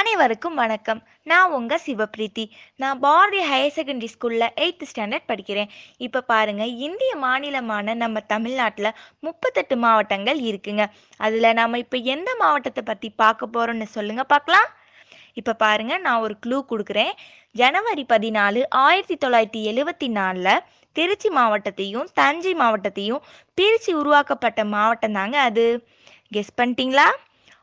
அனைவருக்கும் வணக்கம். நான் உங்கள் சிவப்ரீத்தி. நான் பாரதி ஹையர் செகண்டரி ஸ்கூலில் எயித்து ஸ்டாண்டர்ட் படிக்கிறேன். இப்போ பாருங்கள் இந்திய மாநிலமான நம்ம தமிழ்நாட்டில் முப்பத்தெட்டு மாவட்டங்கள் இருக்குங்க. அதில் நம்ம இப்போ எந்த மாவட்டத்தை பற்றி பார்க்க போகிறோன்னு சொல்லுங்கள் பார்க்கலாம். இப்போ பாருங்க நான் ஒரு க்ளூ கொடுக்குறேன். ஜனவரி பதினாலு ஆயிரத்தி தொள்ளாயிரத்தி எழுவத்தி நாலில் திருச்சி மாவட்டத்தையும் தஞ்சை மாவட்டத்தையும் பிரித்து உருவாக்கப்பட்ட மாவட்டம் தாங்க அது. கெஸ் பண்ணிட்டீங்களா?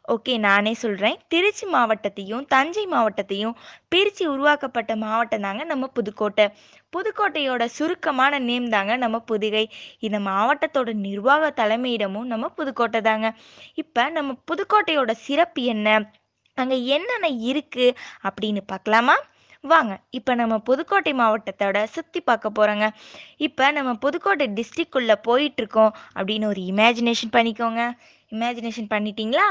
ஓகே நானே சொல்கிறேன் திருச்சி மாவட்டத்தையும் தஞ்சை மாவட்டத்தையும் பிரித்து உருவாக்கப்பட்ட மாவட்டம் தாங்க நம்ம புதுக்கோட்டை. புதுக்கோட்டையோட சுருக்கமான நேம் தாங்க நம்ம புதுகை. இந்த மாவட்டத்தோட நிர்வாக தலைமையிடமும் நம்ம புதுக்கோட்டை தாங்க. இப்போ நம்ம புதுக்கோட்டையோட சிறப்பு என்ன? அங்கே என்னென்ன இருக்குது அப்படின்னு பார்க்கலாமா? வாங்க இப்போ நம்ம புதுக்கோட்டை மாவட்டத்தோட சுற்றி பார்க்க போகிறோங்க இப்போ நம்ம புதுக்கோட்டை டிஸ்ட்ரிக்குள்ளே போயிட்டுருக்கோம் அப்படின்னு ஒரு இமேஜினேஷன் பண்ணிக்கோங்க. இமேஜினேஷன் பண்ணிட்டீங்களா?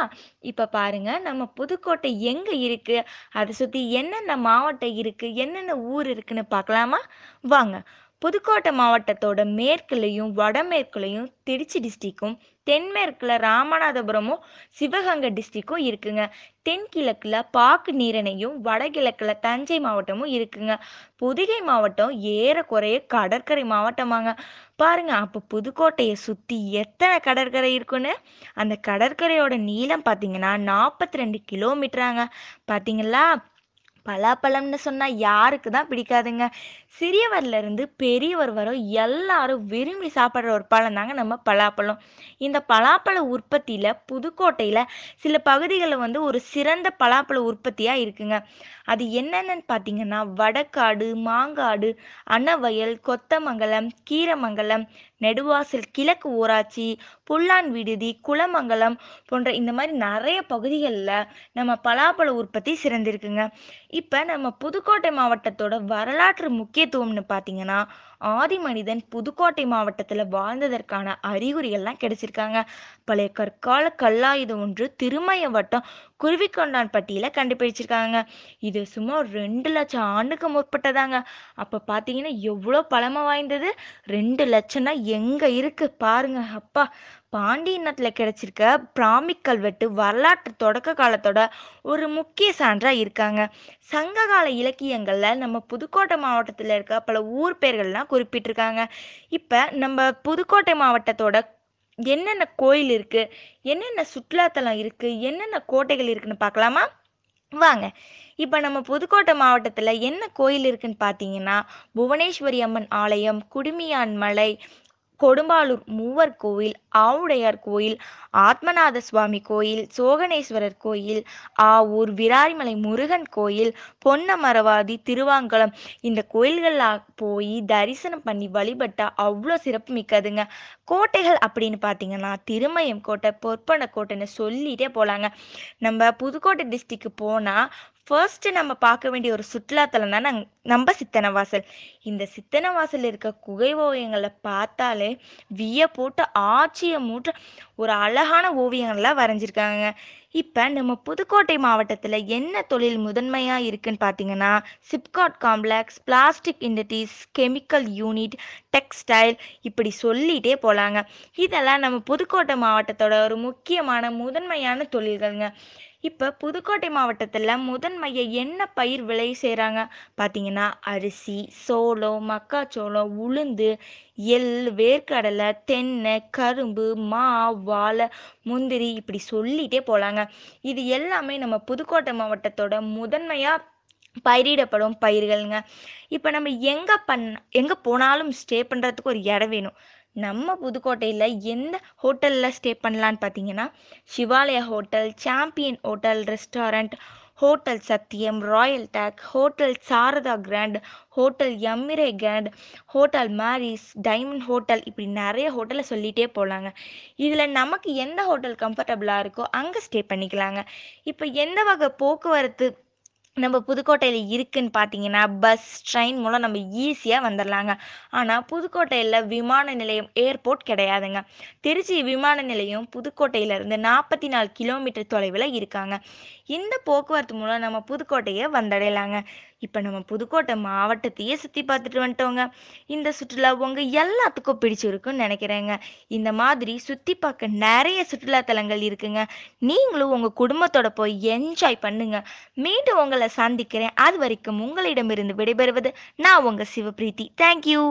இப்போ பாருங்க நம்ம புதுக்கோட்டை எங்கே இருக்குது அதை சுற்றி என்னென்ன மாவட்டம் இருக்குது என்னென்ன ஊர் இருக்குன்னு பார்க்கலாமா? வாங்க புதுக்கோட்டை மாவட்டத்தோட மேற்குலையும் வடமேற்குலையும் திருச்சி டிஸ்ட்ரிக்கும் தென்மேற்குல ராமநாதபுரமும் சிவகங்கை டிஸ்ட்ரிக்கும் இருக்குங்க. தென்கிழக்குல பாக்கு நீரணையும் வடகிழக்குல தஞ்சை மாவட்டமும் இருக்குங்க. புதுகை மாவட்டம் ஏறக்குறைய கடற்கரை மாவட்டமாங்க. பாருங்க அப்போ புதுக்கோட்டையை சுற்றி எத்தனை கடற்கரை இருக்குன்னு? அந்த கடற்கரையோட நீளம் பார்த்தீங்கன்னா நாற்பத்தி ரெண்டு கிலோமீட்டராங்க பார்த்தீங்களா பலாப்பழம்னு சொன்னால் யாருக்கு தான் பிடிக்காதுங்க. சிறியவர்லேருந்து பெரியவர் வரை எல்லாரும் விரும்பி சாப்பிட்ற ஒரு பழம் தாங்க நம்ம பலாப்பழம். இந்த பலாப்பழ உற்பத்தியில் புதுக்கோட்டையில் சில பகுதிகளில் வந்து ஒரு சிறந்த பலாப்பழ உற்பத்தியாக இருக்குங்க. அது என்னென்னு பார்த்தீங்கன்னா வடக்காடு மாங்காடு அன்னவயல் கொத்தமங்கலம் கீரமங்கலம் நெடுவாசல் கிழக்கு ஊராட்சி புல்லான் விடுதி குளமங்கலம் போன்ற இந்த மாதிரி நிறைய பகுதிகளில் நம்ம பலாப்பழ உற்பத்தி சிறந்திருக்குங்க. இப்போ நம்ம புதுக்கோட்டை மாவட்டத்தோட வரலாற்று முக்கியத்துவம்னு பார்த்தீங்கன்னா ஆதி மனிதன் புதுக்கோட்டை மாவட்டத்தில் வாழ்ந்ததற்கான அறிகுறிகள்லாம் கிடைச்சிருக்காங்க. பழைய கற்கால கல்லாயுத ஒன்று திருமய வட்டம் குருவிக்கொண்டான் பட்டியல கண்டுபிடிச்சிருக்காங்க. இது சுமார் ரெண்டு லட்சம் ஆண்டுக்கு முற்பட்டதாங்க. அப்போ பார்த்தீங்கன்னா எவ்வளோ பழமை வாய்ந்தது? ரெண்டு லட்சம்னா எங்கே இருக்கு? பாருங்க. அப்பா பாண்டியனத்தில் கிடைச்சிருக்க பிராமிக் கல்வெட்டு வரலாற்று தொடக்க காலத்தோட ஒரு முக்கிய சான்றாக இருக்காங்க. சங்ககால இலக்கியங்களில் நம்ம புதுக்கோட்டை மாவட்டத்தில் இருக்க பல ஊர் பெயர்கள்லாம் குறிப்பிட்டிருக்காங்க. இப்போ நம்ம புதுக்கோட்டை மாவட்டத்தோட என்னென்ன கோயில் இருக்குது என்னென்ன சுற்றுலாத்தலம் இருக்குது என்னென்ன கோட்டைகள் இருக்குன்னு பார்க்கலாமா? வாங்க. இப்போ நம்ம புதுக்கோட்டை மாவட்டத்தில் என்ன கோயில் இருக்குன்னு பார்த்தீங்கன்னா புவனேஸ்வரி அம்மன் ஆலயம் குடுமியான் மலை கொடும்பாலூர் மூவர் கோயில் ஆவுடையார் கோயில் ஆத்மநாத சுவாமி கோயில் சோகனேஸ்வரர் கோயில் ஆவூர் விராரிமலை முருகன் கோயில் பொன்னமரவாதி திருவாங்கலம். இந்த கோயில்களில் போய் தரிசனம் பண்ணி வழிபட்டா அவ்வளோ சிறப்பு மிக்கதுங்க. கோட்டைகள் அப்படின்னு பார்த்தீங்கன்னா திருமயம் கோட்டை பொற்பன கோட்டைன்னு சொல்லிட்டே போகலாங்க நம்ம புதுக்கோட்டை டிஸ்ட்ரிக்கு போனால் ஃபர்ஸ்ட் நம்ம பார்க்க வேண்டிய ஒரு சுற்றுலாத்தலம் தான் நம் நம்ம சித்தனவாசல். இந்த சித்தனவாசல் இருக்க குகை ஓவியங்களை பார்த்தாலே விய போட்டு ஆட்சியை மூட்ட ஒரு அழகான ஓவியங்கள்லாம் வரைஞ்சிருக்காங்க. இப்போ நம்ம புதுக்கோட்டை மாவட்டத்தில் என்ன தொழில் முதன்மையாக இருக்குன்னு பார்த்தீங்கன்னா SIPCOT complex plastic industries chemical unit textile இப்படி சொல்லிகிட்டே போகலாங்க இதெல்லாம் நம்ம புதுக்கோட்டை மாவட்டத்தோட ஒரு முக்கியமான முதன்மையான தொழில்கள்ங்க. இப்போ புதுக்கோட்டை மாவட்டத்தில் முதன்மையை என்ன பயிர் விளை செய்கிறாங்க பார்த்தீங்கன்னா அரிசி சோளம் மக்காச்சோளம் உளுந்து எள் வேர்க்கடலை தென்னை கரும்பு மா வாழை முந்திரி இப்படி சொல்லிகிட்டே போகலாங்க இது எல்லாமே நம்ம புதுக்கோட்டை மாவட்டத்தோட முதன்மையாக பயிரிடப்படும் பயிர்களுங்க. இப்போ நம்ம எங்கே பண்ண எங்கே போனாலும் ஸ்டே பண்ணுறதுக்கு ஒரு இடம் வேணும். நம்ம புதுக்கோட்டையில் எந்த ஹோட்டலில் ஸ்டே பண்ணலான்னு பார்த்தீங்கன்னா Shivalaya hotel champion hotel restaurant hotel Sathyam royal take hotel Sarada grand hotel empire grand hotel Mary's diamond hotel இப்படி நிறைய ஹோட்டலை சொல்லிகிட்டே போகலாங்க இதில் நமக்கு எந்த ஹோட்டல் கம்ஃபர்டபுளாக இருக்கோ அங்கே ஸ்டே பண்ணிக்கலாங்க. இப்போ எந்த வகை போக்குவரத்து நம்ம புதுக்கோட்டையில் இருக்குன்னு பார்த்தீங்கன்னா பஸ் ட்ரெயின் மூலம் நம்ம ஈஸியாக வந்துடலாங்க ஆனால் புதுக்கோட்டையில் விமான நிலையம் ஏர்போர்ட் கிடையாதுங்க. திருச்சி விமான நிலையம் புதுக்கோட்டையிலேருந்து நாற்பத்தி நாலு கிலோமீட்டர் தொலைவில் இருக்காங்க. இந்த போக்குவரத்து மூலம் நம்ம புதுக்கோட்டையை வந்தடையலாங்க. இப்போ நம்ம புதுக்கோட்டை மாவட்டத்தையே சுற்றி பார்த்துட்டு வந்துட்டோங்க. இந்த சுற்றுலா உங்கள் எல்லாத்துக்கும் பிடிச்சிருக்குன்னு நினைக்கிறேங்க. இந்த மாதிரி சுற்றி பார்க்க நிறைய சுற்றுலா தலங்கள் இருக்குங்க. நீங்களும் உங்கள் குடும்பத்தோட போய் என்ஜாய் பண்ணுங்க. மீண்டும் உங்களை சந்திக்கிறேன். அது வரைக்கும் உங்களிடமிருந்து விடைபெறுவது நான் உங்கள் சிவபிரீத்தி தேங்க்யூ